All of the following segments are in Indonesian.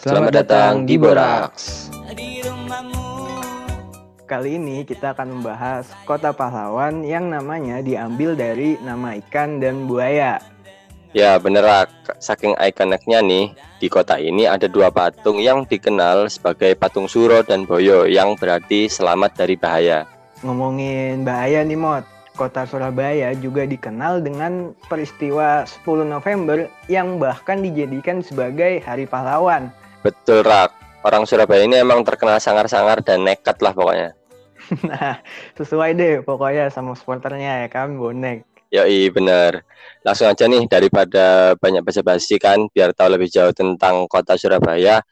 Selamat datang di rumahmu Kali ini kita akan membahas kota pahlawan yang namanya diambil dari nama ikan dan buaya. Ya bener saking ikoniknya nih di kota ini ada dua patung yang dikenal sebagai patung Suro dan Boyo yang berarti selamat dari bahaya. Ngomongin bahaya nih Mot, kota Surabaya juga dikenal dengan peristiwa 10 November yang bahkan dijadikan sebagai hari pahlawan. Betul Rak. Orang Surabaya ini emang terkenal sangar-sangar dan nekat lah pokoknya. Nah, sesuai deh pokoknya sama supporternya ya kan, bonek. Yoi bener. Langsung aja nih daripada banyak basa-basi kan biar tahu lebih jauh tentang kota Surabaya.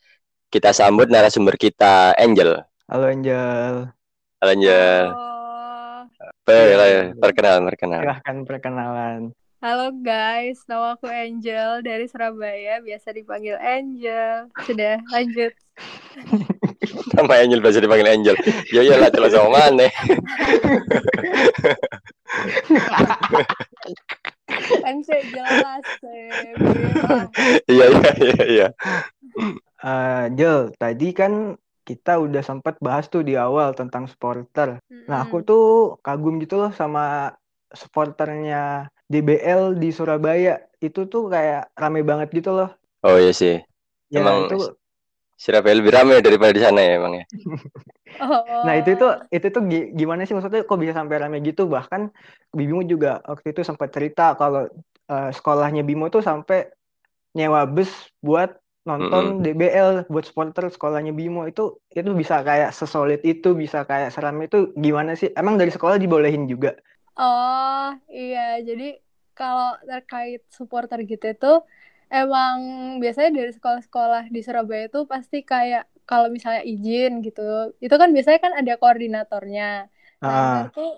Kita sambut narasumber kita Angel. Halo Angel, Halo Angel. Halo. Per- Perkenalan, perkenalan. silahkan perkenalan. Halo guys, nama aku Angel dari Surabaya, biasa dipanggil Angel. Sudah, lanjut. Nama Angel biasa dipanggil Angel. Ya iyalah jelas sama mana. Kan saya jelas. bilang. Iya iya iya iya. Eh, Jel, tadi kan kita udah sempat bahas tuh di awal tentang supporter. Nah, aku tuh kagum gitu loh sama supporternya DBL di Surabaya. Itu tuh kayak rame banget gitu loh. Oh iya sih. Ya, Emang itu Surabaya lebih ramai daripada di sana ya emang ya. Oh, Nah itu tuh oh. itu tuh gi- gimana sih maksudnya kok bisa sampai rame gitu bahkan Bibimu juga waktu itu sempat cerita kalau eh, sekolahnya Bimo tuh sampai nyewa bus buat nonton DBL buat supporter sekolahnya Bimo itu itu bisa kayak sesolid itu bisa kayak seram itu gimana sih emang dari sekolah dibolehin juga Oh, iya. Jadi kalau terkait supporter gitu tuh emang biasanya dari sekolah-sekolah di Surabaya itu pasti kayak kalau misalnya izin gitu, itu kan biasanya kan ada koordinatornya. Nah, Ah, ntar tuh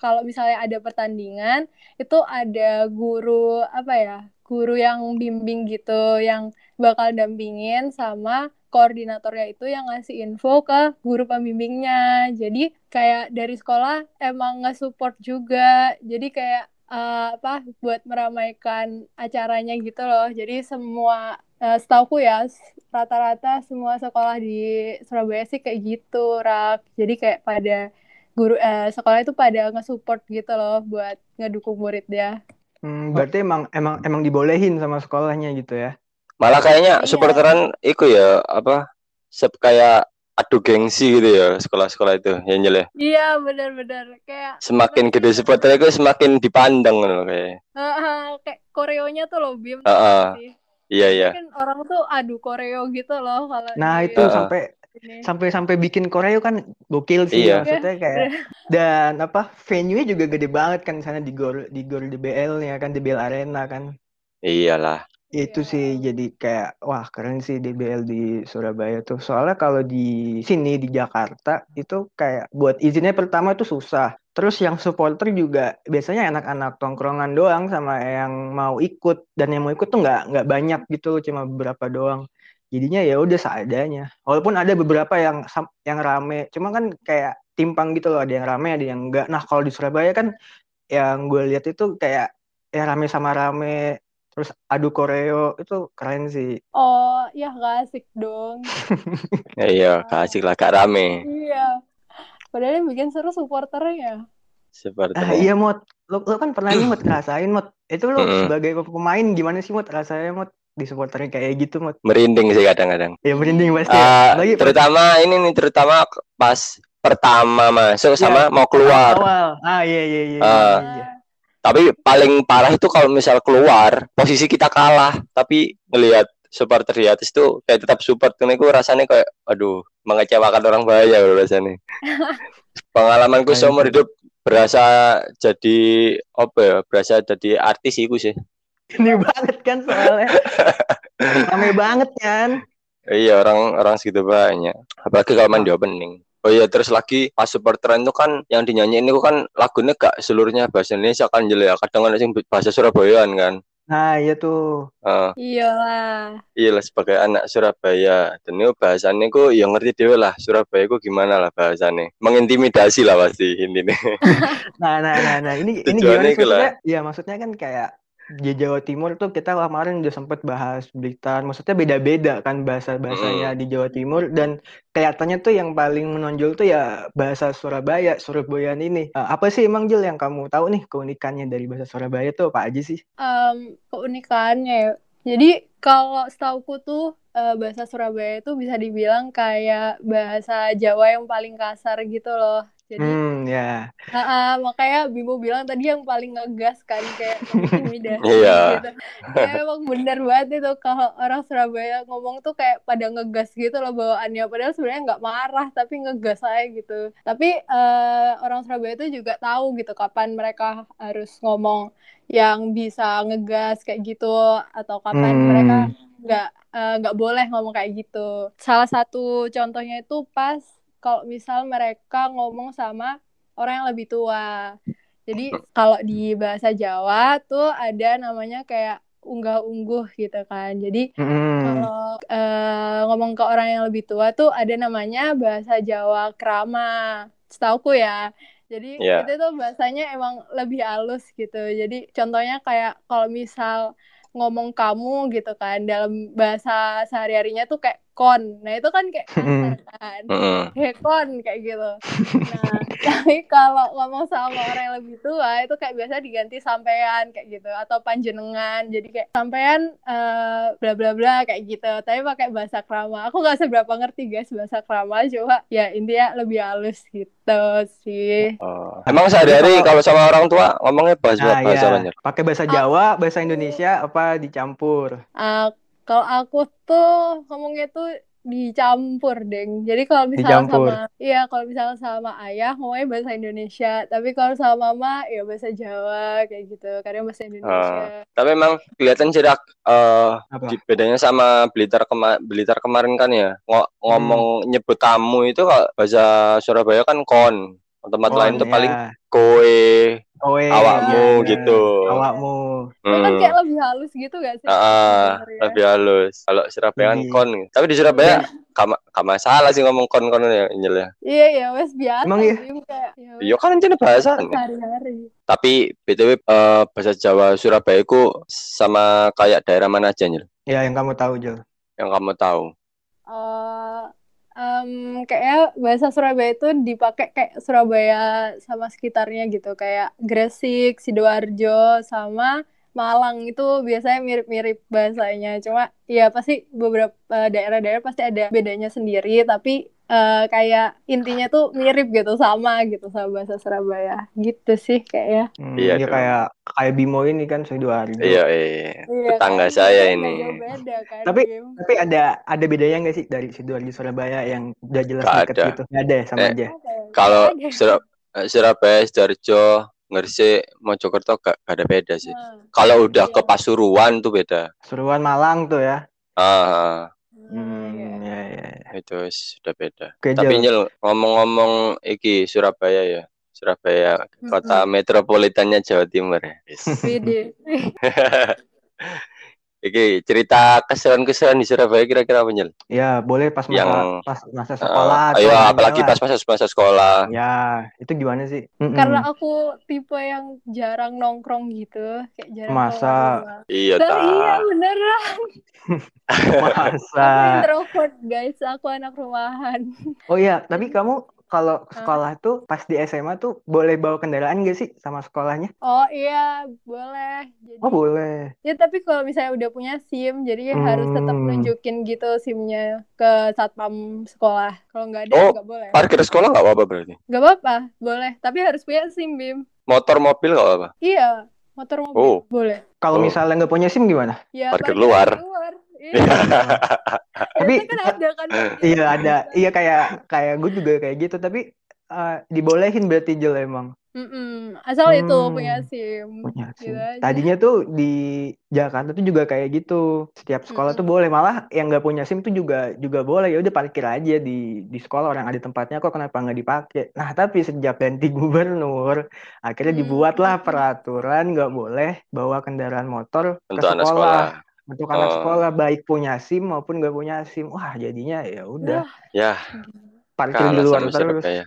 kalau misalnya ada pertandingan, itu ada guru apa ya, guru yang bimbing gitu, yang bakal dampingin sama koordinatornya itu yang ngasih info ke guru pembimbingnya. Jadi kayak dari sekolah emang nge-support juga. Jadi kayak eh, apa buat meramaikan acaranya gitu loh. Jadi semua eh, setauku ya rata-rata semua sekolah di Surabaya sih kayak gitu, Rak. Jadi kayak pada guru eh, sekolah itu pada nge-support gitu loh buat ngedukung muridnya. hmm, berarti emang emang emang dibolehin sama sekolahnya gitu ya Malah kayaknya Iya. supporteran iku ya apa sep kayak adu gengsi gitu ya sekolah-sekolah itu ya Angel ya. Iya, benar-benar kayak Semakin apa gede supporter itu semakin dipandang loh kayak. Heeh, kayak koreonya tuh loh Bim gak sih? Iya iya. Kan orang tuh adu koreo gitu loh kalau nah di itu Heeh. sampai sampai sampai bikin Koreo kan gokil sih Iya. maksudnya kayak dan apa venue-nya juga gede banget kan sana di gor di gor DBL ya kan DBL Arena kan Iyalah. Itu Iya. sih jadi kayak wah keren sih DBL di Surabaya tuh. Soalnya kalau di sini di Jakarta itu kayak buat izinnya pertama itu susah. Terus yang supporter juga biasanya anak-anak tongkrongan doang sama yang mau ikut. Dan yang mau ikut tuh nggak nggak banyak gitu cuma beberapa doang. Jadinya ya udah seadanya. Walaupun ada beberapa yang yang rame. Cuma kan kayak timpang gitu loh ada yang rame ada yang enggak nah kalau di Surabaya kan yang gue lihat itu kayak ya rame sama rame terus adu koreo itu keren sih Oh, ya gak asik dong. Ya, iya, kasih lah gak rame Iya. Padahal yang bikin seru supporternya. seperti ah iya mot lo, lo kan pernah nih mot ngerasain mot itu lo Mm-mm. sebagai pemain gimana sih mot rasanya mot di supporternya kayak gitu mot merinding sih kadang-kadang. ya merinding pasti ya. Ah, terutama ini nih terutama pas pertama masuk Iya, sama mau keluar. awal ah iya iya iya, iya, Ah. iya. Tapi paling parah itu kalau misal keluar, posisi kita kalah, tapi ngelihat supporter di atas tuh kayak tetap support itu rasanya kayak aduh, mengecewakan orang bahaya loh rasanya. Pengalamanku seumur hidup berasa jadi apa ya? Berasa jadi artis iku sih. ini banget kan soalnya rame banget kan Iya, orang orang segitu banyak. Apalagi kalau main di opening. Oh iya, terus lagi pas supporteran itu kan yang dinyanyiin itu kan lagunya gak seluruhnya bahasa Indonesia kan jadi ya. Kadang ada yang bahasa Surabayaan kan. nah iya tuh Iyalah. iya lah sebagai anak Surabaya dan itu bahasannya ku yang ngerti dewe lah Surabaya ku gimana lah bahasannya mengintimidasi lah pasti intinya nah nah nah nah ini ini gimana sih itu lah. maksudnya ya maksudnya kan kayak di Jawa Timur tuh kita kemarin udah sempet bahas Blitar. Maksudnya beda-beda kan bahasa-bahasanya di Jawa Timur dan kelihatannya tuh yang paling menonjol tuh ya bahasa Surabaya, Surabayaan ini. Uh, apa sih emang Jul yang kamu tahu nih keunikannya dari bahasa Surabaya tuh apa aja sih? Um, keunikannya ya. Jadi kalau setauku tuh uh, bahasa Surabaya itu bisa dibilang kayak bahasa Jawa yang paling kasar gitu loh. Jadi, hmm, ya. Yeah. Uh, uh, makanya Bimo bilang tadi yang paling ngegas kan kayak intimidasi Iya. gitu. Kayak emang bener banget itu kalau orang Surabaya ngomong tuh kayak pada ngegas gitu loh bawaannya. Padahal sebenarnya nggak marah tapi ngegas aja gitu. Tapi uh, orang Surabaya itu juga tahu gitu kapan mereka harus ngomong yang bisa ngegas kayak gitu atau kapan Hmm. mereka nggak eh, nggak boleh ngomong kayak gitu. Salah satu contohnya itu pas kalau misal mereka ngomong sama orang yang lebih tua. Jadi kalau di bahasa Jawa tuh ada namanya kayak unggah-ungguh gitu kan. Jadi Hmm. kalau eh, ngomong ke orang yang lebih tua tuh ada namanya bahasa Jawa krama. Setauku ya. Jadi Iya. itu tuh bahasanya emang lebih halus gitu. Jadi contohnya kayak kalau misal ngomong kamu gitu kan dalam bahasa sehari-harinya tuh kayak kon. Nah, itu kan kayak kasar kan. Hekon kayak gitu. Nah, tapi kalau ngomong sama orang yang lebih tua itu kayak biasa diganti sampean kayak gitu atau panjenengan. Jadi kayak sampean eh, bla bla bla kayak gitu. Tapi pakai bahasa krama. Aku nggak seberapa ngerti guys bahasa krama, coba ya intinya lebih halus gitu sih. Oh. Emang sehari-hari kalau sama orang tua ngomongnya bahasa Nah, bahasa ya. Pakai bahasa Jawa, bahasa Indonesia apa dicampur? Ah, kalau aku tuh ngomongnya tuh dicampur deng. Jadi kalau misalnya Dicampur. sama iya kalau misalnya sama ayah ngomongnya bahasa Indonesia, tapi kalau sama mama ya bahasa Jawa kayak gitu. Karena bahasa Indonesia. Tapi emang kelihatan cedak eh Apa? di- bedanya sama Blitar kema Blitar kemarin kan ya. Ngo- ngomong nyebut kamu itu kalau bahasa Surabaya kan kon. Tempat Oh, lain tuh ya. paling kowe, Kowe, awakmu ya, gitu. Awakmu. Kan Hmm. kayak lebih halus gitu gak sih? Ah, sebenarnya? lebih halus. Kalau Surabaya kan Lebih- kon. Tapi di Surabaya kama, kama salah sih ngomong kon-kon ya Injil ya. Iya ya wes biasa. Emang iya? Ya Iya kan rencana bahasa. sehari-hari. Tapi BTW eh, bahasa Jawa Surabaya ku sama kayak daerah mana aja Nyil? Ya, yang kamu tahu, Jul. Yang kamu tahu. Eh, em, kayaknya bahasa Surabaya itu dipakai kayak Surabaya sama sekitarnya gitu. Kayak Gresik, Sidoarjo sama Malang itu biasanya mirip-mirip bahasanya. Cuma ya pasti beberapa eh, daerah-daerah pasti ada bedanya sendiri. Tapi eh, kayak intinya tuh mirip gitu sama gitu sama bahasa Surabaya gitu sih kayaknya Hmm, Iya ya dong. kayak kayak Bimo ini kan Sidoarjo. Iya, iya. Iya Tetangga kan? saya ini. beda kan, Tapi- Bim? Tapi ada ada bedanya nggak sih dari Sidoarjo Surabaya yang udah jelas deket ada. gitu? Nggak ada, sama Eh, aja. Kalau Nggak ada. Sur- eh, Surabaya, Sidoarjo, Gresik, Mojokerto gak, gak ada beda sih. Nah, Kalau udah Iya. ke Pasuruan tuh beda. Suruhan Malang tuh ya. Ah, Hmm, iya. ya, ya. Itu sudah beda. Tapi. Nyil, ngomong-ngomong iki Surabaya ya. Surabaya kota metropolitannya Jawa Timur ya. Yes. Iki cerita keseruan-keseruan di Surabaya kira-kira apa Nyil? Ya, boleh pas masa Yang- pas masa Ah, sekolah atau ayo apalagi pas masa masa sekolah. Ya, itu gimana sih? Mm-mm. Karena aku tipe yang jarang nongkrong gitu, kayak jarang Masa? rumah. Iya Dan ta. iya beneran. Masa? Aku introvert guys, aku anak rumahan. Oh iya, tapi kamu kalau sekolah tuh pas di SMA tuh boleh bawa kendaraan gak sih sama sekolahnya? Oh iya, boleh. Jadi, Oh boleh. ya tapi kalau misalnya udah punya SIM, jadi harus tetap Hmm. nunjukin gitu SIM-nya ke satpam sekolah. Kalau nggak ada, Oh, nggak boleh. Parkir sekolah nggak apa-apa berarti. Nggak apa-apa, boleh. Tapi harus punya SIM, Bim. Motor mobil nggak apa-apa. Iya, motor mobil. Oh. Boleh. Kalau Oh. misalnya nggak punya SIM gimana? Ya, Parkir parkir luar. luar. Iya. Tapi- Biasanya kan ada kan. Iya ada, iya kayak kayak gue juga kayak gitu. Tapi eh, dibolehin berarti Jel emang Mm-mm. Asal itu Hmm. punya SIM. punya SIM. Gitu aja. Tadinya tuh di Jakarta tuh juga kayak gitu. Setiap sekolah tuh boleh, malah yang nggak punya SIM tuh juga juga boleh. Ya udah parkir aja di di sekolah orang ada tempatnya kok kenapa nggak dipakai. Nah tapi sejak ganti gubernur, akhirnya dibuatlah peraturan nggak boleh bawa kendaraan motor ke Untuk anak sekolah. sekolah. Untuk anak Oh. sekolah baik punya SIM maupun nggak punya SIM. Wah jadinya ya udah Ya, parkir di luar terus. Surabaya.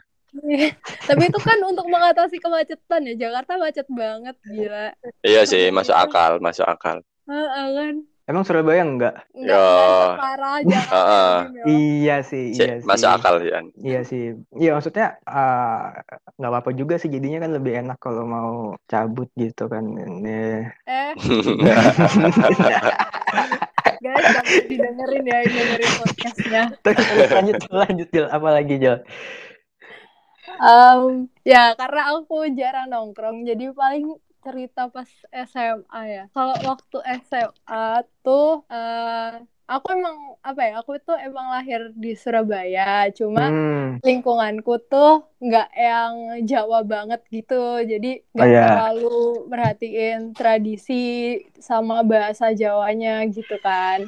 Tapi itu kan untuk mengatasi kemacetan ya. Jakarta macet banget, gila. Iya sih, masuk akal, masuk akal. Heeh kan. Emang Surabaya enggak? Enggak Ya. enggak separah Jakarta. Heeh. ini, Mel. Iya sih, iya sih. masuk akal ya. Iya sih. Iya maksudnya nggak apa-apa juga sih jadinya kan lebih enak kalau mau cabut gitu kan. Nih. Eh, guys, jangan didengerin ya, dengerin podcastnya. Terus lanjut lanjut Jel. apa lagi Jel? Em, ya karena aku jarang nongkrong, jadi paling cerita pas SMA ya. Kalau waktu SMA tuh eh, aku emang apa ya? Aku tuh emang lahir di Surabaya, cuma Hmm. lingkunganku tuh nggak yang Jawa banget gitu. Jadi nggak Oh, ya. terlalu merhatiin tradisi sama bahasa Jawanya gitu kan.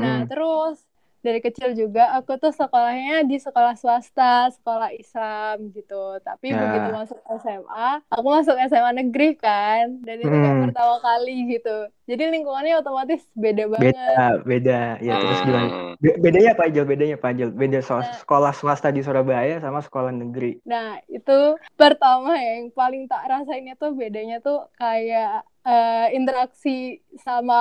Nah, Mm-mm. terus dari kecil juga aku tuh sekolahnya di sekolah swasta, sekolah Islam gitu. Tapi Ya. begitu masuk SMA, aku masuk SMA negeri kan, dan itu kayak Hmm. pertama kali gitu. Jadi lingkungannya otomatis beda banget. Beda, beda. Ya terus gimana? Hmm. Be- bedanya apa Jel? Bedanya apa Jel? Beda so- Nah. sekolah swasta di Surabaya sama sekolah negeri. Nah, itu pertama ya, yang paling tak rasain itu bedanya tuh kayak eh, interaksi sama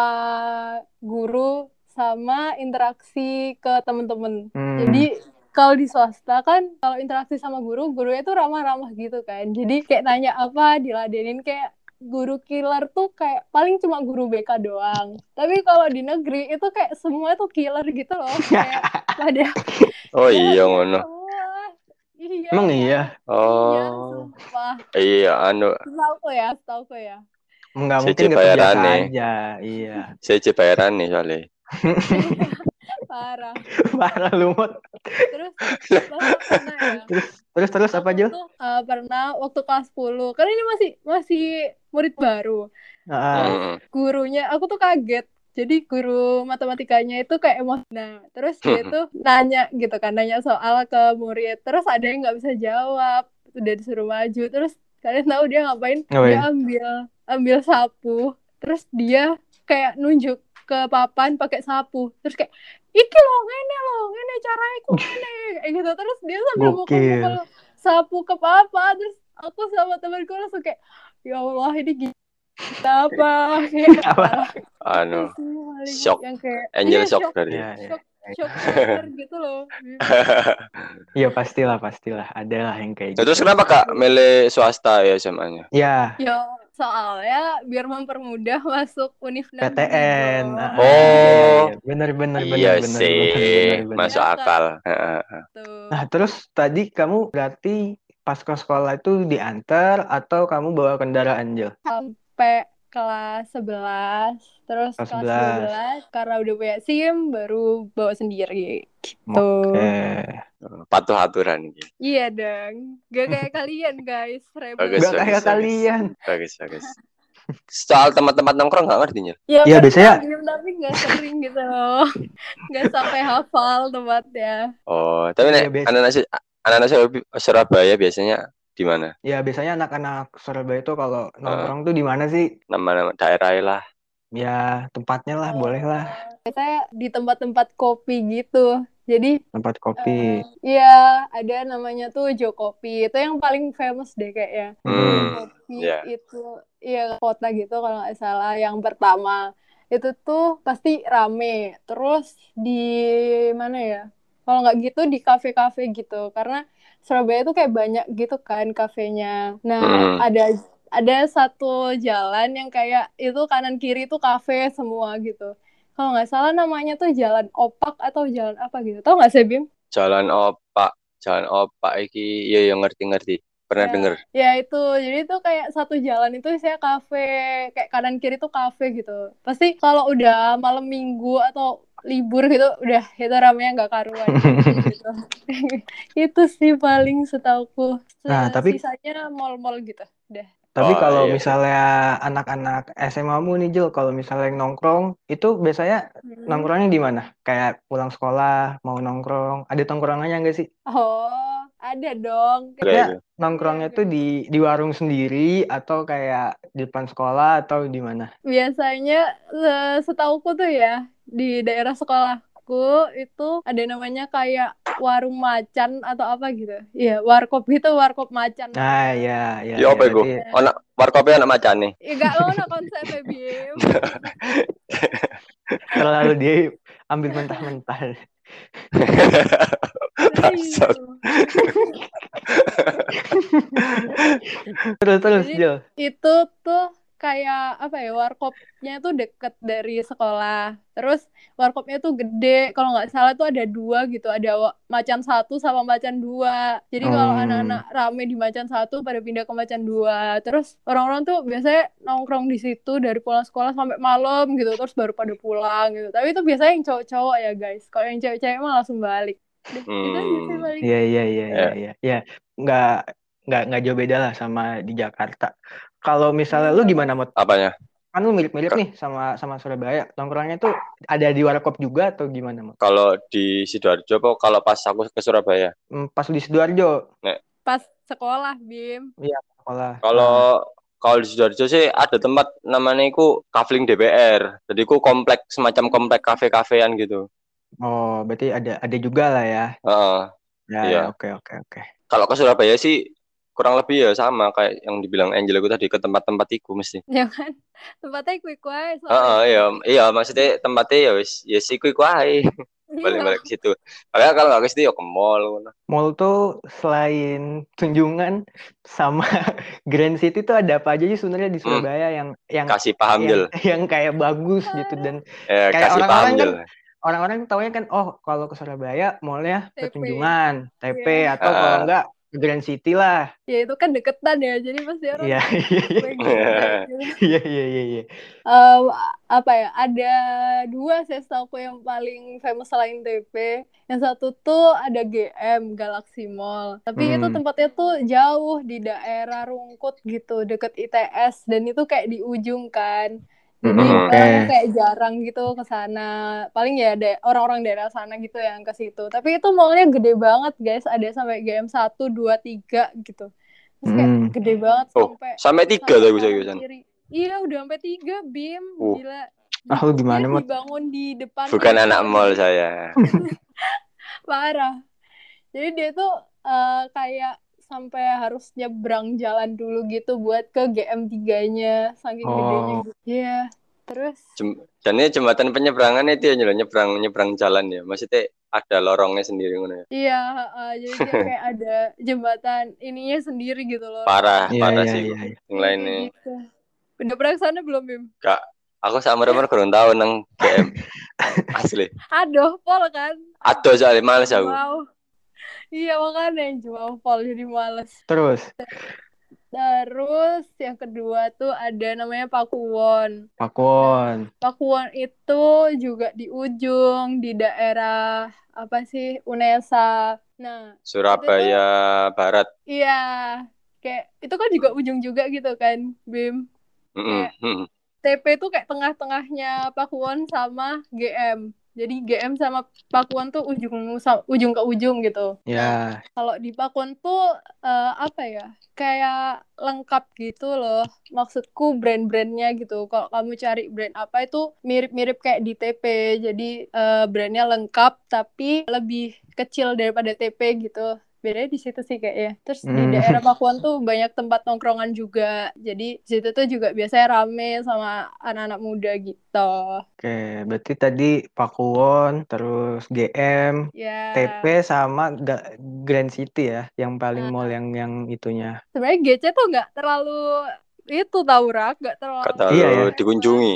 guru sama interaksi ke temen-temen. Hmm. Jadi kalau di swasta kan kalau interaksi sama guru, gurunya tuh ramah-ramah gitu kan. Jadi kayak nanya apa diladenin kayak guru killer tuh kayak paling cuma guru BK doang. Tapi kalau di negeri itu kayak semua tuh killer gitu loh. Kayak pada Oh Ya, iya ngono. semua. Iya. Emang iya? Iya, Oh. sumpah. Iya anu Setahu ya, setahu ya. Nggak Si mungkin nih. aja. Iya. saya bayaran nih soalnya. Parah. Parah lumut. Terus pernah ya? Terus terus apa Jel? tuh, eh, pernah waktu kelas 10. Karena ini masih masih murid baru. Hmm. Gurunya aku tuh kaget. Jadi guru matematikanya itu kayak emosi. Nah, terus dia tuh nanya gitu kan, nanya soal ke murid. Terus ada yang nggak bisa jawab, udah disuruh maju. Terus kalian tahu dia ngapain? Ngapain? Dia ambil ambil sapu. Terus dia kayak nunjuk ke papan pakai sapu. Terus kayak iki loh ngene loh, ngene caranya ku ngene. Kayak gitu. Terus dia sambil mukul-mukul sapu ke papan. Terus aku sama temanku langsung kayak ya Allah ini apa kayak Apa? parah. Anu shock. yang kayak Angel iya, shock shock, dari. Iya, iya. shock, shock bener gitu loh. Iya pastilah pastilah ada lah yang kayak Nah, terus gitu. kenapa Kak milih swasta ya SMA-nya? Ya Ya soalnya biar mempermudah masuk univ PTN. Oh. Bener bener bener Iya bener, sih, bener, bener, bener. masuk akal. Tuh. Nah terus tadi kamu berarti pas ke sekolah itu diantar atau kamu bawa kendaraan Jel? sampai kelas 11 terus Kelas kelas 12 karena udah punya SIM baru bawa sendiri gitu. Oke. Patuh aturan gitu. Iya dong. Gak kayak kalian guys, rebel. Bagus, Gak kayak bagus. kalian. Bagus, bagus. Soal tempat-tempat nongkrong nggak ngerti. Ya, Iya, pernah biasanya- tapi nggak sering gitu loh. Nggak sampai hafal tempatnya. Oh, tapi Iya, biasa. anak-anak Su- anak-anak Surab- Surabaya biasanya di mana? Ya biasanya anak-anak Surabaya itu kalau nongkrong tuh di mana sih? Nama-nama daerah lah. Ya tempatnya lah, boleh lah. Biasanya di tempat-tempat kopi gitu. Jadi Tempat kopi. eh, iya ada namanya tuh Jo Kopi. Itu yang paling famous deh kayaknya. Hmm, Kopi iya. itu iya kota gitu kalau nggak salah yang pertama. Itu tuh pasti rame. Terus di mana ya? Kalau nggak gitu di kafe-kafe gitu. Karena Surabaya tuh kayak banyak gitu kan kafenya. Nah, Hmm. ada ada satu jalan yang kayak itu kanan kiri tuh kafe semua gitu. Kalau nggak salah namanya tuh Jalan Opak atau Jalan apa gitu. Tau nggak sih, Bim? Jalan Opak, Jalan Opak iki iya yang ngerti-ngerti. Pernah Ya. denger? Ya itu, jadi itu kayak satu jalan itu saya kafe, kayak kanan kiri tuh kafe gitu. Pasti kalau udah malam minggu atau libur gitu, udah itu ramenya nggak karuan gitu. itu sih paling setauku. Nah, tapi- Sisanya mall-mall gitu. Udah. Tapi Oh, kalau iya. misalnya anak-anak SMA-mu nih Jul, kalau misalnya yang nongkrong, itu biasanya Hmm. nongkrongnya di mana? Kayak pulang sekolah, mau nongkrong, ada tongkrongannya nggak sih? Oh, ada dong. Kayak. Nongkrongnya tuh di di warung sendiri atau kayak di depan sekolah atau di mana? Biasanya eh, setauku tuh ya di daerah sekolah aku itu ada namanya kayak warung macan atau apa gitu. Iya, warkop gitu, warkop macan. Nah, ya, ya. Ya apa iku? berarti- Ono warkopnya anak macan nih. Ya gak lo konsepnya Bim. terlalu dia ambil mentah-mentah. Bangsat. Terus terus Jadi- Jil. itu tuh kayak apa ya warkopnya tuh deket dari sekolah terus warkopnya tuh gede kalau nggak salah tuh ada dua gitu ada macan satu sama macan dua jadi kalau Hmm. anak-anak rame di macan satu pada pindah ke macan dua terus orang-orang tuh biasanya nongkrong di situ dari pulang sekolah sampai malam gitu terus baru pada pulang gitu tapi itu biasanya yang cowok-cowok ya guys kalau yang cewek-cewek mah langsung balik Iya iya iya iya Ya. iya. Ya, nggak nggak nggak jauh beda lah sama di Jakarta. Kalau misalnya lu gimana Mot? Apanya? Kan lu mirip-mirip nih sama sama Surabaya. Nongkrongnya tuh ada di warkop juga atau gimana Mot? Kalau di Sidoarjo apa kalau pas aku ke Surabaya? Hmm, Pas di Sidoarjo pas sekolah Bim sekolah. Kalau kalau di Sidoarjo sih ada tempat namanya itu Kafling DPR. Jadi itu komplek semacam komplek kafe-kafean gitu. Oh, berarti ada ada juga lah ya. Heeh. Ya, Iya. ya, oke oke oke. Kalau ke Surabaya sih kurang lebih ya sama kayak yang dibilang Angel itu tadi ke tempat-tempat itu mesti. ya kan tempatnya quick wae soalnya. Heeh, iya, iya maksudnya tempatnya ya wis ya sih kuwi kuwi Iya. balik-balik ke situ. Makanya kalau nggak ke situ ya ke mall ngono. Mall tuh selain Tunjungan sama Grand City tuh ada apa aja sih sebenarnya di Surabaya yang yang Kasih paham yang, Jel. yang kayak bagus gitu dan Eh, kayak kasih orang-orang paham kan Jel. orang-orang taunya kan oh kalau ke Surabaya mallnya ke TP. Tunjungan, TP Iya. atau kalau enggak Grand City lah. ya itu kan deketan ya jadi pasti orang Iya iya iya pengen gitu. iya iya iya. iya. Em, apa ya ada dua setahu aku yang paling famous selain TP yang satu tuh ada GM Galaxy Mall tapi itu Hmm. tempatnya tuh jauh di daerah Rungkut gitu deket ITS dan itu kayak di ujung kan jadi Mm-mm. orang Oke. kayak jarang gitu ke sana paling ya ada orang-orang daerah sana gitu yang ke situ tapi itu mallnya gede banget guys ada sampai GM 1, 2, 3 gitu Terus kayak Hmm. gede banget Oh, sampai sampai tiga sampai tuh bisa kiri. Iya, udah sampai tiga, Bim. Uh. Gila. Ah lu gimana Mot? dibangun di depan Bukan gitu. anak mall saya. Parah. Jadi dia tuh eh, kayak sampai harus nyebrang jalan dulu gitu buat ke GM 3-nya. Saking Oh. gedenya gitu. Iya. Terus Jem- Dan ini jembatan penyeberangan itu ya nyebrang nyebrang jalan ya. Maksudnya ada lorongnya sendiri ngono ya. iya, eh, jadi kayak ada jembatan ininya sendiri gitu loh. Parah, Iya parah iya sih. iya. iya. Yang lainnya. Gitu. Udah pernah ke sana belum, Bim? Aku sama Romer kurang tahu nang GM. Asli. Aduh, pol kan? Aduh soalnya males aku. Wow. Iya makanya jual pol jadi males. Terus Terus yang kedua tuh ada namanya Pakuwon. Pakuwon. Pakuwon itu juga di ujung di daerah apa sih Unesa. Nah, Surabaya Barat. iya kayak itu kan juga ujung juga gitu kan, Bim. Mm-mm. Mm. TP tuh kayak tengah-tengahnya Pakuwon sama GM. Jadi GM sama Pakuwon tuh ujung ujung ke ujung gitu. Ya. Kalau di Pakuwon tuh eh, apa ya? Kayak lengkap gitu loh. Maksudku brand-brandnya gitu. Kalau kamu cari brand apa itu mirip-mirip kayak di TP. Jadi eh, brandnya lengkap tapi lebih kecil daripada TP gitu. Bedanya di situ sih kayaknya. Terus di Hmm. daerah Pakuwon tuh banyak tempat nongkrongan juga. Jadi di situ tuh juga biasanya rame sama anak-anak muda gitu. Oke, berarti tadi Pakuwon, terus GM, Ya. TP sama Grand City ya, yang paling mall yang yang itunya. Sebenarnya GC tuh nggak terlalu itu tau Rak, nggak terlalu Kata Iya, ya. dikunjungi.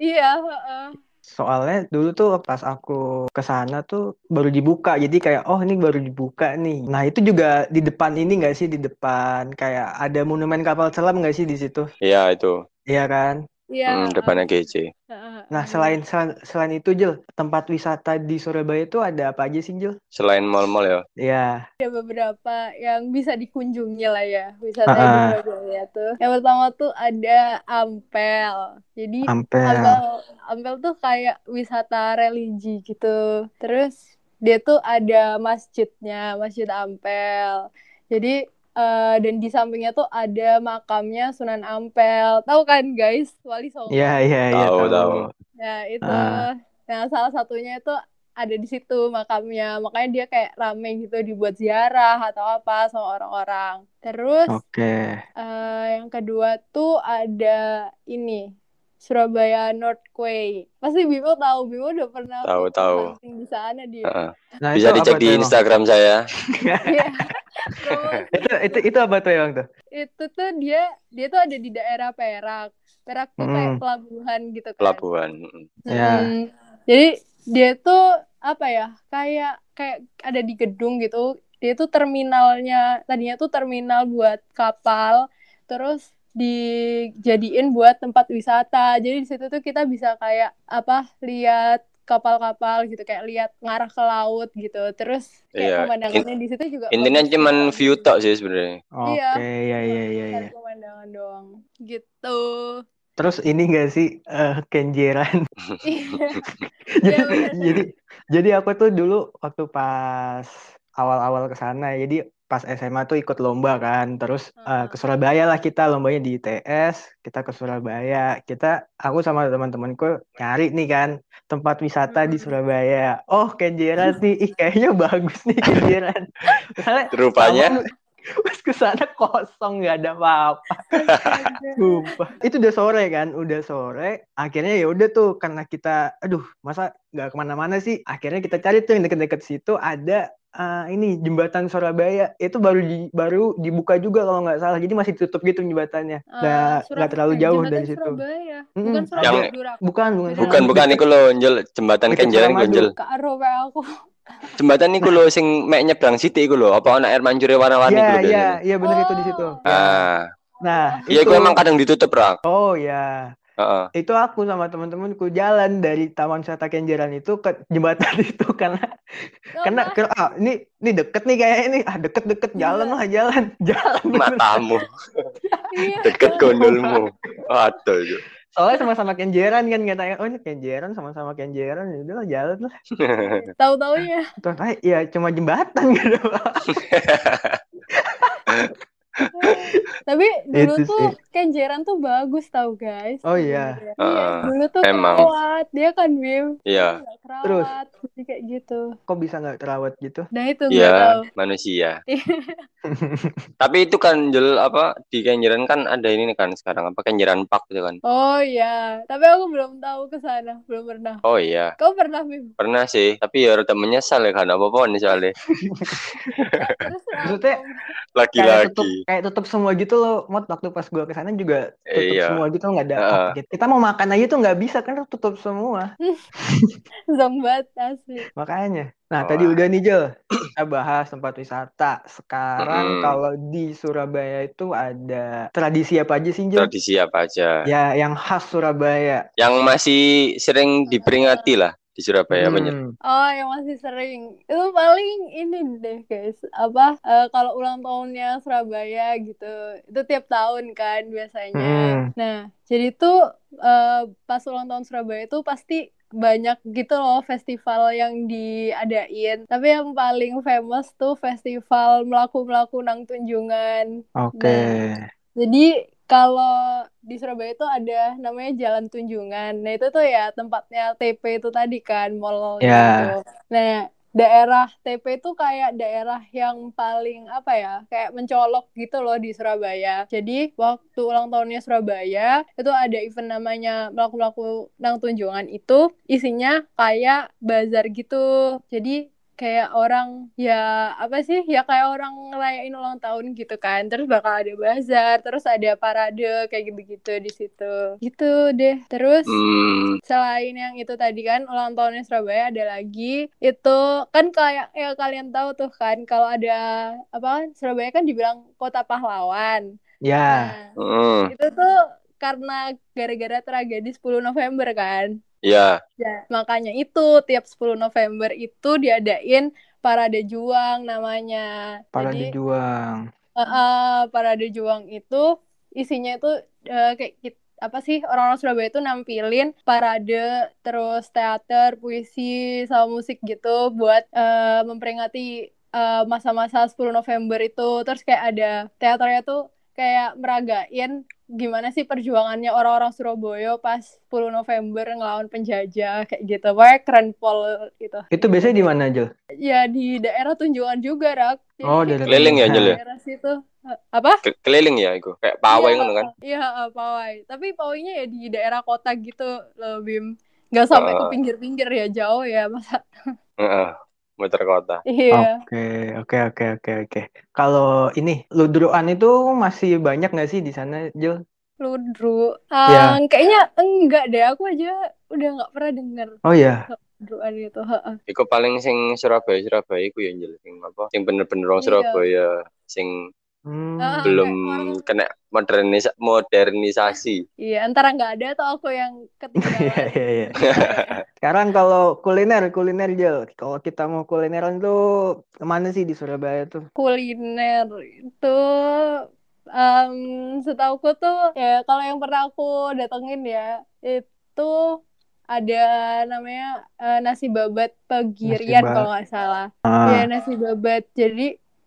Iya, heeh. Soalnya dulu tuh pas aku ke sana tuh baru dibuka, jadi kayak oh ini baru dibuka nih. Nah itu juga di depan ini nggak sih di depan kayak ada monumen kapal selam nggak sih di situ? Iya itu. Iya kan? Iya. Hmm, depannya GC. heeh, Nah heeh. selain selain, selain itu Jel, tempat wisata di Surabaya itu ada apa aja sih Jel? Selain mall-mall ya. Ya, ada beberapa yang bisa dikunjungi lah ya wisata di. Surabaya tuh. Yang pertama tuh ada Ampel. Jadi Ampel. Ampel, Ampel tuh kayak wisata religi gitu. Terus dia tuh ada masjidnya, Masjid Ampel. Jadi eh, dan di sampingnya tuh ada makamnya Sunan Ampel. Tahu kan guys, Wali Songo. Iya iya iya Tahu, tahu. tahu. Ya, itu. Ah. Nah, salah satunya itu ada di situ makamnya makanya dia kayak rame gitu dibuat ziarah atau apa sama orang-orang terus Oke. eh, yang kedua tuh ada ini Surabaya North Quay pasti Bimo tahu Bimo udah pernah Tahu, tahu. di sana dia Heeh. Nah, Bisa dicek di Emang? Instagram saya. Iya. Itu itu itu apa tuh emang tuh? itu tuh dia dia tuh ada di daerah Perak Perak tuh kayak Hmm. pelabuhan gitu kan Pelabuhan. Ya. Mm, jadi dia tuh apa ya kayak kayak ada di gedung gitu dia tuh terminalnya tadinya tuh terminal buat kapal terus dijadiin buat tempat wisata jadi di situ tuh kita bisa kayak apa lihat kapal-kapal gitu kayak lihat ngarah ke laut gitu terus kayak Iya. pemandangannya di situ juga Intinya bagus cuman view tok sih sebenarnya. Oke, Iya. iya iya iya iya. Cari pemandangan doang gitu Terus ini gak sih eh, kenjeran? Iya. jadi, Iya, jadi jadi aku tuh dulu waktu pas awal-awal ke sana jadi pas SMA tuh ikut lomba kan. Terus eh, ke Surabaya lah kita lombanya di ITS kita ke Surabaya. Kita aku sama teman-temanku nyari nih kan tempat wisata di Hmm. Surabaya. Oh Kenjeran nih. Ih kayaknya bagus nih Kenjeran. Rupanya? pas ke sana kosong nggak ada apa-apa. Itu udah sore kan, udah sore. Akhirnya ya udah tuh karena kita, aduh, masa nggak ke mana-mana sih. Akhirnya kita cari tuh yang deket-deket situ ada eh, ini jembatan Surabaya. Itu baru di, baru dibuka juga kalau nggak salah. Jadi masih tutup gitu jembatannya. Ah, Nggak Surab- nggak terlalu jauh jembatan dari situ. Surabaya. Bukan Surabaya Yang- Durak. Bukan, bukan. Bukan bukan Njel jembatan. Njel. Rope aku. Jembatan iku lho sing mek nyebrang sithik iku lho. Apa ana air mancure warna-warni Iya, iya, iya bener itu di situ. Ya. Ah, Nah, iya iku emang kadang ditutup, Rak. Oh ya, Heeh. itu aku sama teman-temanku jalan dari Taman Wisata Kenjeran itu ke jembatan itu karena karena Apa? kira ah ini ini deket nih kayak ini ah deket deket jalan lah jalan jalan. Matamu Iya. deket gondolmu. Itu. soalnya sama-sama Kenjeran kan katanya oh ini Kenjeran sama-sama Kenjeran ya udahlah jalan lah Tahu-taunya. Tuh, ah, ya cuma jembatan gitu Tapi dulu Itu tuh. Kenjeran tuh bagus tau guys. Oh, iya. Iya, Heeh. dulu tuh Emang. kerawat. Dia kan Bim. Iya, Nggak kerawat. Jadi kayak gitu. kok bisa nggak terawat gitu Nah itu nggak tahu. iya, manusia. Tapi itu kan Jel apa di Kenjeran kan ada ini nih kan sekarang apa Kenjeran Park gitu kan. Oh iya. Tapi aku belum tahu ke sana. Belum pernah. Oh iya, Kau pernah Bim? pernah sih, tapi ya rada menyesal ya kan apa-apa nih soalnya. Terus Maksudnya, kenapa? Kayak tutup semua gitu loh mod waktu pas gua ke sana juga tutup Iya. semua gitu nggak ada apa gitu. kita mau makan aja tuh nggak bisa kan tutup semua Zong banget asli. makanya nah Wah. tadi udah nih Jel kita bahas tempat wisata sekarang Mm-mm. kalau di Surabaya itu ada tradisi apa aja sih Jel Tradisi apa aja? ya yang khas Surabaya Yang masih sering diperingati lah di Surabaya Hmm, banyak. Oh, yang masih sering. Itu paling ini deh, guys. Apa eh, kalau ulang tahunnya Surabaya gitu. Itu tiap tahun kan biasanya. Hmm. Nah, jadi tuh eh, pas ulang tahun Surabaya itu pasti banyak gitu loh festival yang diadain. Tapi yang paling famous tuh festival melaku-melaku nang tunjungan. oke Nah. Jadi kalau di Surabaya itu ada namanya Jalan Tunjungan. Nah itu tuh ya tempatnya TP itu tadi kan mall Ya. gitu. Nah daerah TP itu kayak daerah yang paling apa ya kayak mencolok gitu loh di Surabaya. Jadi waktu ulang tahunnya Surabaya itu ada event namanya melaku-melaku nang Tunjungan itu isinya kayak bazar gitu. Jadi kayak orang ya apa sih ya kayak orang ngerayain ulang tahun gitu kan. Terus bakal ada bazar terus ada parade kayak gitu-gitu di situ. Gitu deh. Terus Hmm, selain yang itu tadi kan ulang tahunnya Surabaya ada lagi. Itu kan kayak ya kalian tahu tuh kan kalau ada apa kan Surabaya kan dibilang kota pahlawan. Ya. Nah hmm, itu tuh karena gara-gara tragedi 10 November kan ya, Ya, makanya itu tiap 10 November itu diadain parade juang namanya. parade Jadi juang eh, eh, parade juang itu isinya itu eh, kayak kit- apa sih orang-orang Surabaya itu nampilin parade terus teater, puisi sama musik gitu buat eh, memperingati eh, masa-masa 10 November itu. Terus kayak ada teaternya tuh kayak meragain gimana sih perjuangannya orang-orang Surabaya pas 10 November ngelawan penjajah kayak gitu. Pokoknya keren pol gitu. Itu biasanya di mana aja? Ya di daerah tunjungan juga, Rak. Jadi Oh, dari Keliling ya, Jul, ya? daerah situ. Apa? Ke- keliling ya itu kayak pawai Iya, ngono kan Iya, uh, pawai. Tapi pawainya ya di daerah kota gitu loh, Bim. Nggak sampai ke Oh. pinggir-pinggir ya, jauh ya, masa. Heeh, muter kota Iya. Oke, oke, oke, oke, oke. Kalau ini ludruan itu masih banyak nggak sih di sana, Jul? Ludru. Iya. Ah, kayaknya enggak deh, aku aja udah nggak pernah denger Oh ya, ludruan itu. heeh. Iku paling sing Surabaya Surabaya iku ya Njel sing apa sing bener-bener wong Iya. Surabaya sing Hmm. Belum kena modernis modernisasi Iya, antara nggak ada atau aku yang Iya, ketinggalan. iya, iya. Sekarang kalau kuliner, kuliner Jul. Kalau kita mau kulineran tuh ke mana sih di Surabaya tuh? kuliner itu em setauku tuh ya kalau yang pernah aku datengin ya itu ada namanya eh, nasi babat Pegirian Nasi kalau nggak salah. Ah, Ya nasi babat. Jadi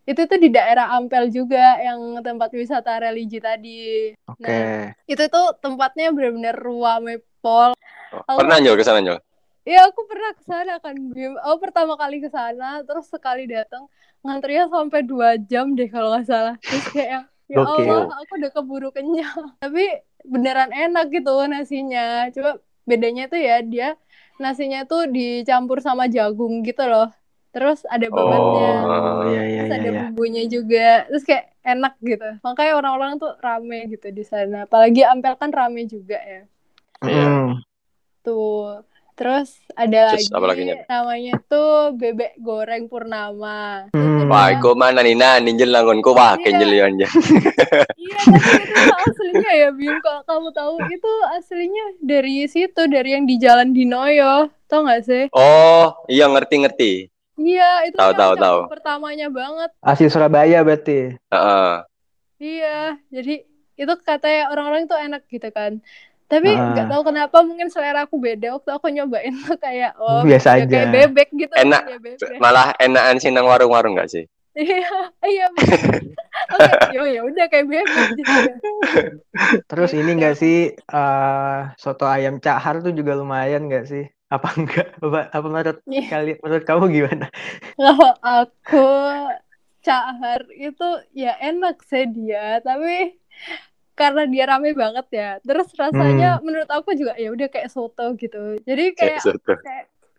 itu tuh di daerah Ampel juga yang tempat wisata religi tadi. oke. Nah, itu tuh tempatnya benar-benar ruame pol. Oh, Aku- pernah Njel ke sana Njel Iya, aku pernah ke sana kan, Bim. Aku pertama kali ke sana, terus sekali datang ngantrinya sampai dua jam deh kalau nggak salah. Terus kayak ya Gokil. Allah, aku udah keburu kenyang. Tapi beneran enak gitu nasinya. Coba bedanya tuh ya dia nasinya tuh dicampur sama jagung gitu loh. Terus ada babatnya. Oh, iya, iya, Terus iya, ada iya. bumbunya juga. Terus kayak enak gitu. Makanya orang-orang tuh rame gitu di sana. Apalagi Ampel kan rame juga ya. Iya. Hmm. Tuh. Terus ada Terus lagi apa lagi, Nyet? namanya tuh bebek goreng Purnama. Hmm. Wah, iku mana nih nah ninjel langgonku wah kenjel ya Njel. Iya, tapi itu aslinya ya, Bim. Kalau kamu tahu itu aslinya dari situ, dari yang di Jalan Dinoyo. Tau gak sih? Oh, iya ngerti-ngerti. Iya, itu Tahu, tahu, tahu. pertamanya banget. Asli Surabaya berarti. Heeh. Iya, jadi itu katanya orang-orang tuh enak gitu kan. Tapi nggak tahu kenapa mungkin selera aku beda waktu aku nyobain tuh kayak oh Biasa ya kayak aja. bebek gitu Enak. kayak bebek. Malah enakan sih nang warung-warung gak sih? Iya, iya. Oke, yo ya udah kayak bebek gitu. Terus ini Gitu. enggak sih eh soto ayam cahar tuh juga lumayan enggak sih? Apa enggak? Apa, apa menurut kalian menurut kamu gimana? Kalau aku cahar itu ya enak sih dia, tapi karena dia rame banget ya. Terus rasanya menurut aku juga ya udah kayak soto gitu. Jadi kayak Soto.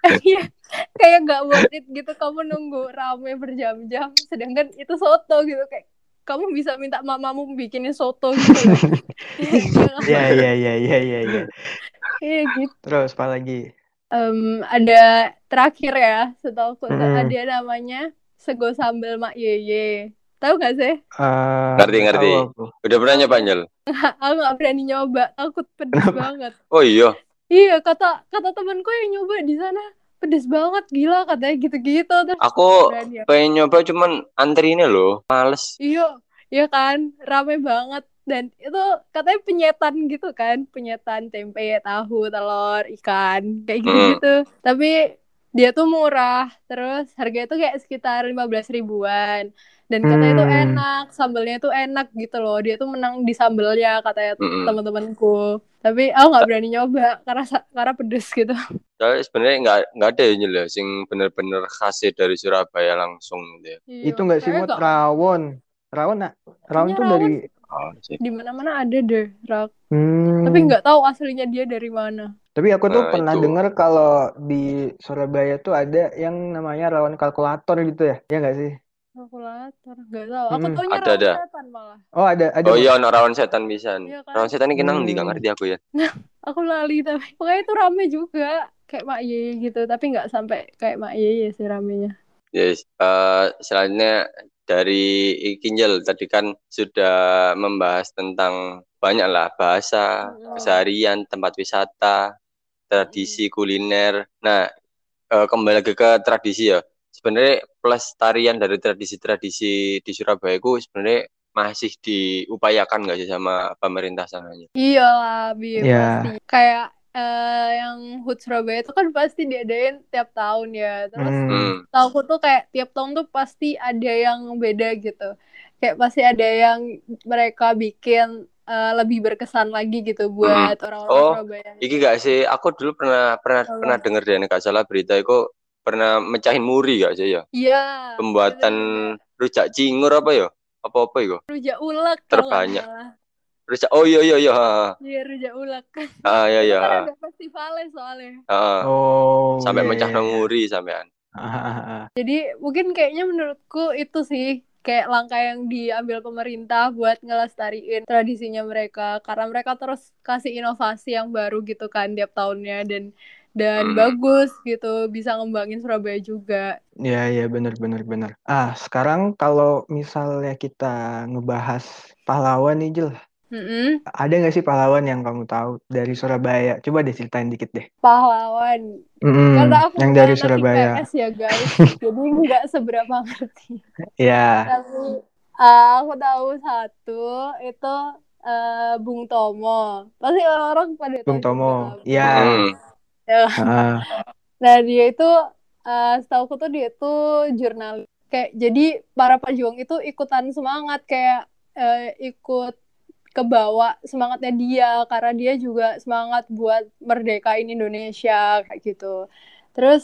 Iya, kayak nggak worth it gitu kamu nunggu rame berjam-jam, sedangkan itu soto gitu kayak kamu bisa minta mamamu bikinin soto gitu loh. Iya iya iya iya iya iya. Iya gitu. Terus apa lagi? Em, ada terakhir ya, setahu aku Mm-mm. ada namanya sego sambal Mak Yeye. Tahu gak sih? Eh, Ngerti, ngerti. Udah pernah nyoba Njel? Aku nggak berani nyoba, takut pedes Kenapa? banget. Oh iya. Iya, kata kata temanku yang nyoba di sana pedes banget, gila katanya gitu-gitu terus Aku berani aku. pengen nyoba cuman antri ini loh, males. Iya, iya kan, rame banget dan itu katanya penyetan gitu kan, penyetan tempe, tahu, telur, ikan, kayak gitu-gitu. Tapi dia tuh murah, terus harganya tuh kayak sekitar 15 ribuan. Dan katanya tuh Hmm. enak, sambelnya tuh enak gitu loh. Dia tuh menang di sambelnya katanya Mm-mm. teman-temanku. Tapi aku nggak berani nyoba karena karena pedes gitu. Soalnya sebenarnya nggak nggak ada ya Njel ya, sing bener-bener khas dari Surabaya langsung gitu ya. Iya, Itu enggak sih nggak- rawon. Rawon nak? Rawon Kayaknya tuh rawon dari Oh, sih. di mana-mana ada deh, Rak. Hmm. Tapi nggak tahu aslinya dia dari mana. Tapi aku tuh Nah, pernah itu. dengar kalau di Surabaya tuh ada yang namanya rawon kalkulator gitu ya. Ya nggak sih? Kalkulator, nggak tahu. Aku taunya Ada, rawon ada. setan malah. Oh, ada ada. Oh iya, ono rawon setan pisan. Iya kan? Rawon setan ini kenang ndi nggak Hmm. ngerti aku ya. Aku lali tapi pokoknya itu rame juga kayak Mak Yeye gitu, tapi nggak sampai kayak Mak Yeye sih ramenya. Yes, eh selanjutnya dari Kinjel tadi kan sudah membahas tentang banyak lah bahasa, keseharian, tempat wisata, tradisi kuliner. Nah, eh, kembali lagi ke tradisi ya. Sebenarnya pelestarian dari tradisi-tradisi di Surabaya itu sebenarnya masih diupayakan nggak sih sama pemerintah sananya? Iyalah, Bim, Iya. pasti. Kayak eh, yang HUT Surabaya itu kan pasti diadain tiap tahun ya. Terus Hmm. Hmm. tauku tuh kayak tiap tahun tuh pasti ada yang beda gitu. kayak pasti ada yang mereka bikin eh, lebih berkesan lagi gitu buat orang-orang Oh, Surabaya. Iki gak sih, aku dulu pernah pernah Apa? pernah denger deh nek gak salah berita itu pernah mecahin muri gak sih ya? Iya. Pembuatan rujak cingur apa ya? Apa-apa itu? rujak ulek Terbanyak. Rujak Oh iya iya iya. Iya rujak ulek. Ah iya iya. Kan ada festivalnya soalnya. ha. Oh, Sampai iya, mecah iya, nang iya. muri sampean. Ah, ah, ah. Jadi mungkin kayaknya menurutku itu sih kayak langkah yang diambil pemerintah buat ngelestariin tradisinya mereka karena mereka terus kasih inovasi yang baru gitu kan tiap tahunnya dan dan Hmm. bagus gitu bisa ngembangin Surabaya juga. Iya, iya, benar, benar, benar. Ah, sekarang kalau misalnya kita ngebahas pahlawan nih, Jul. Mm-mm. Ada nggak sih pahlawan yang kamu tahu dari Surabaya? Coba deh ceritain dikit deh. Pahlawan. Mm-mm, Karena aku yang bukan dari Surabaya. IPS ya guys, jadi nggak seberapa ngerti. Ya, Tapi uh, aku tahu satu itu uh, Bung Tomo. Pasti orang-orang pada Bung Tomo. lah. Ya. Hmm. ah, Nah dia itu uh, setahu tuh dia itu jurnalis. Kayak jadi para pejuang itu ikutan semangat kayak uh, ikut kebawa semangatnya dia karena dia juga semangat buat merdekain Indonesia kayak gitu. Terus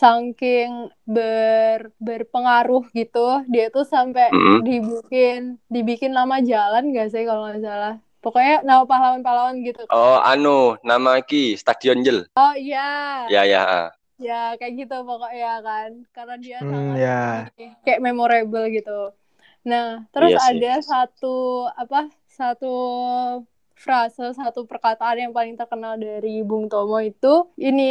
saking ber berpengaruh gitu, dia tuh sampai Mm-mm. dibikin dibikin nama jalan gak sih kalau nggak salah. Pokoknya nama pahlawan-pahlawan gitu. Oh, anu, nama ki Stadion Jel. Oh iya. Ya ya. Ya kayak gitu pokoknya kan karena dia Hmm, sangat ini, kayak memorable gitu. Nah, terus Iya sih. ada satu apa? Satu frase, satu perkataan yang paling terkenal dari Bung Tomo itu ini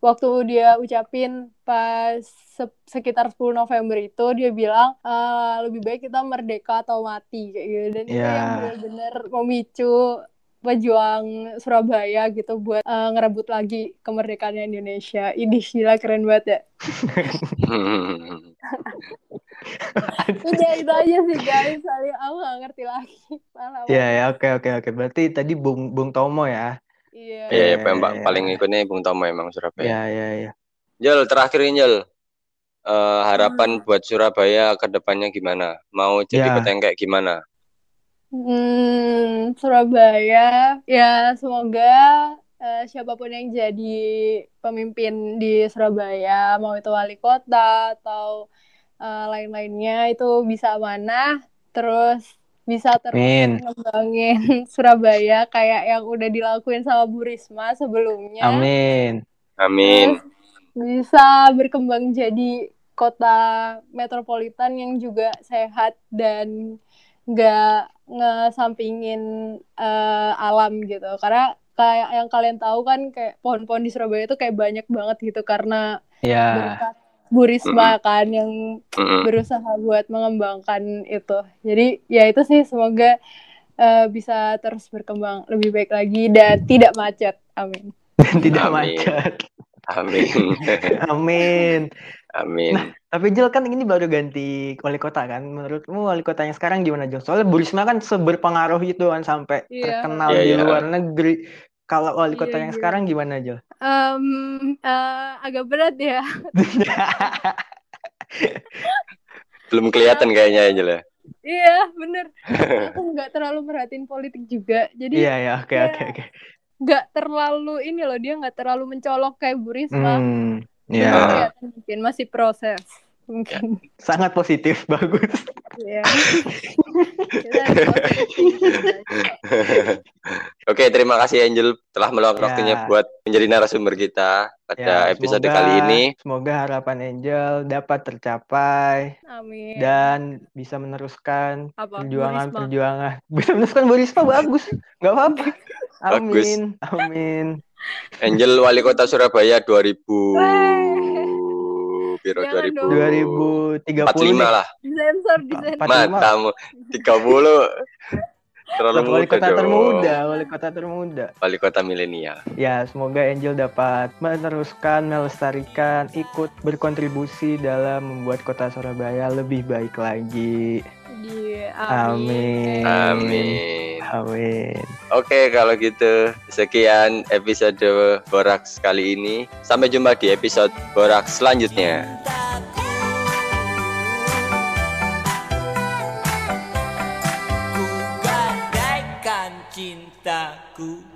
waktu dia ucapin pas se- sekitar 10 November itu dia bilang "Eh, lebih baik kita merdeka atau mati kayak gitu dan itu Ya. yang benar-benar memicu pejuang Surabaya gitu buat eh, ngerebut lagi kemerdekaannya Indonesia. Ini gila keren banget ya. Udah itu aja sih guys, soalnya aku gak ngerti lagi. Pahlawan. Ya, ya, oke, oke, oke. Berarti tadi Bung Bung Tomo ya. Iya. Iya, Iya, ya, pembak iya. paling ikutnya Bung Tomo emang Surabaya. Ya, ya, ya. Jel, terakhir ini Jel. Eh, harapan buat Surabaya ke depannya gimana? Mau jadi Ya. kayak gimana? Hmm, Surabaya, ya semoga eh, siapa pun yang jadi pemimpin di Surabaya, mau itu wali kota atau eh, lain-lainnya itu bisa amanah, terus bisa terus Amin. ngembangin Surabaya kayak yang udah dilakuin sama Bu Risma sebelumnya. Amin. Amin. Terus bisa berkembang jadi kota metropolitan yang juga sehat dan nggak ngesampingin eh, alam gitu. Karena kayak yang kalian tahu kan kayak pohon-pohon di Surabaya itu kayak banyak banget gitu karena Ya. berkat Bu Risma kan yang Mm-mm. berusaha buat mengembangkan itu. Jadi ya itu sih semoga eh, bisa terus berkembang lebih baik lagi dan tidak macet. Amin. Tidak Amin. macet. Amin. Amin. Amin. Tapi Jel kan ini baru ganti wali kota kan. Menurutmu wali kota yang sekarang gimana Jel? Soalnya Bu Risma kan seberpengaruh itu kan sampai Iya. terkenal Iya, di iya. luar negeri. Kalau wali kota Iya, yang iya. sekarang gimana Jel? Em, eh, agak berat ya. Belum kelihatan kayaknya ya Jel ya. Iya, bener. Aku nggak terlalu merhatiin politik juga. Jadi Iya ya, oke ya, oke oke. nggak terlalu ini loh, dia nggak terlalu mencolok kayak Bu Risma. Hmm, Jadi ya, kelihatan mungkin masih proses. Mungkin. sangat positif, bagus. Iya. Oke, terima kasih Angel telah meluangkan Ya. waktunya buat menjadi narasumber kita pada Ya, episode semoga- kali ini. Semoga harapan Angel dapat tercapai Amin. dan bisa meneruskan Apa? Bu perjuangan Risma. perjuangan. Bisa meneruskan Bu Risma bagus, nggak apa-apa. Bagus. Amin, amin. Angel Wali Kota Surabaya 2000 Biro Jangan 2000 dong. 2030 45 nih. lah. Disensor, disensor. Empat- 45. Matamu 30 terlalu wali muda kota dong. termuda, wali kota termuda. Wali kota milenial. Ya, semoga Angel dapat meneruskan, melestarikan, ikut berkontribusi dalam membuat kota Surabaya lebih baik lagi lagi. Amin. Amin. Amin. Oke, okay, kalau gitu sekian episode Borax kali ini. Sampai jumpa di episode Borax selanjutnya. cintaku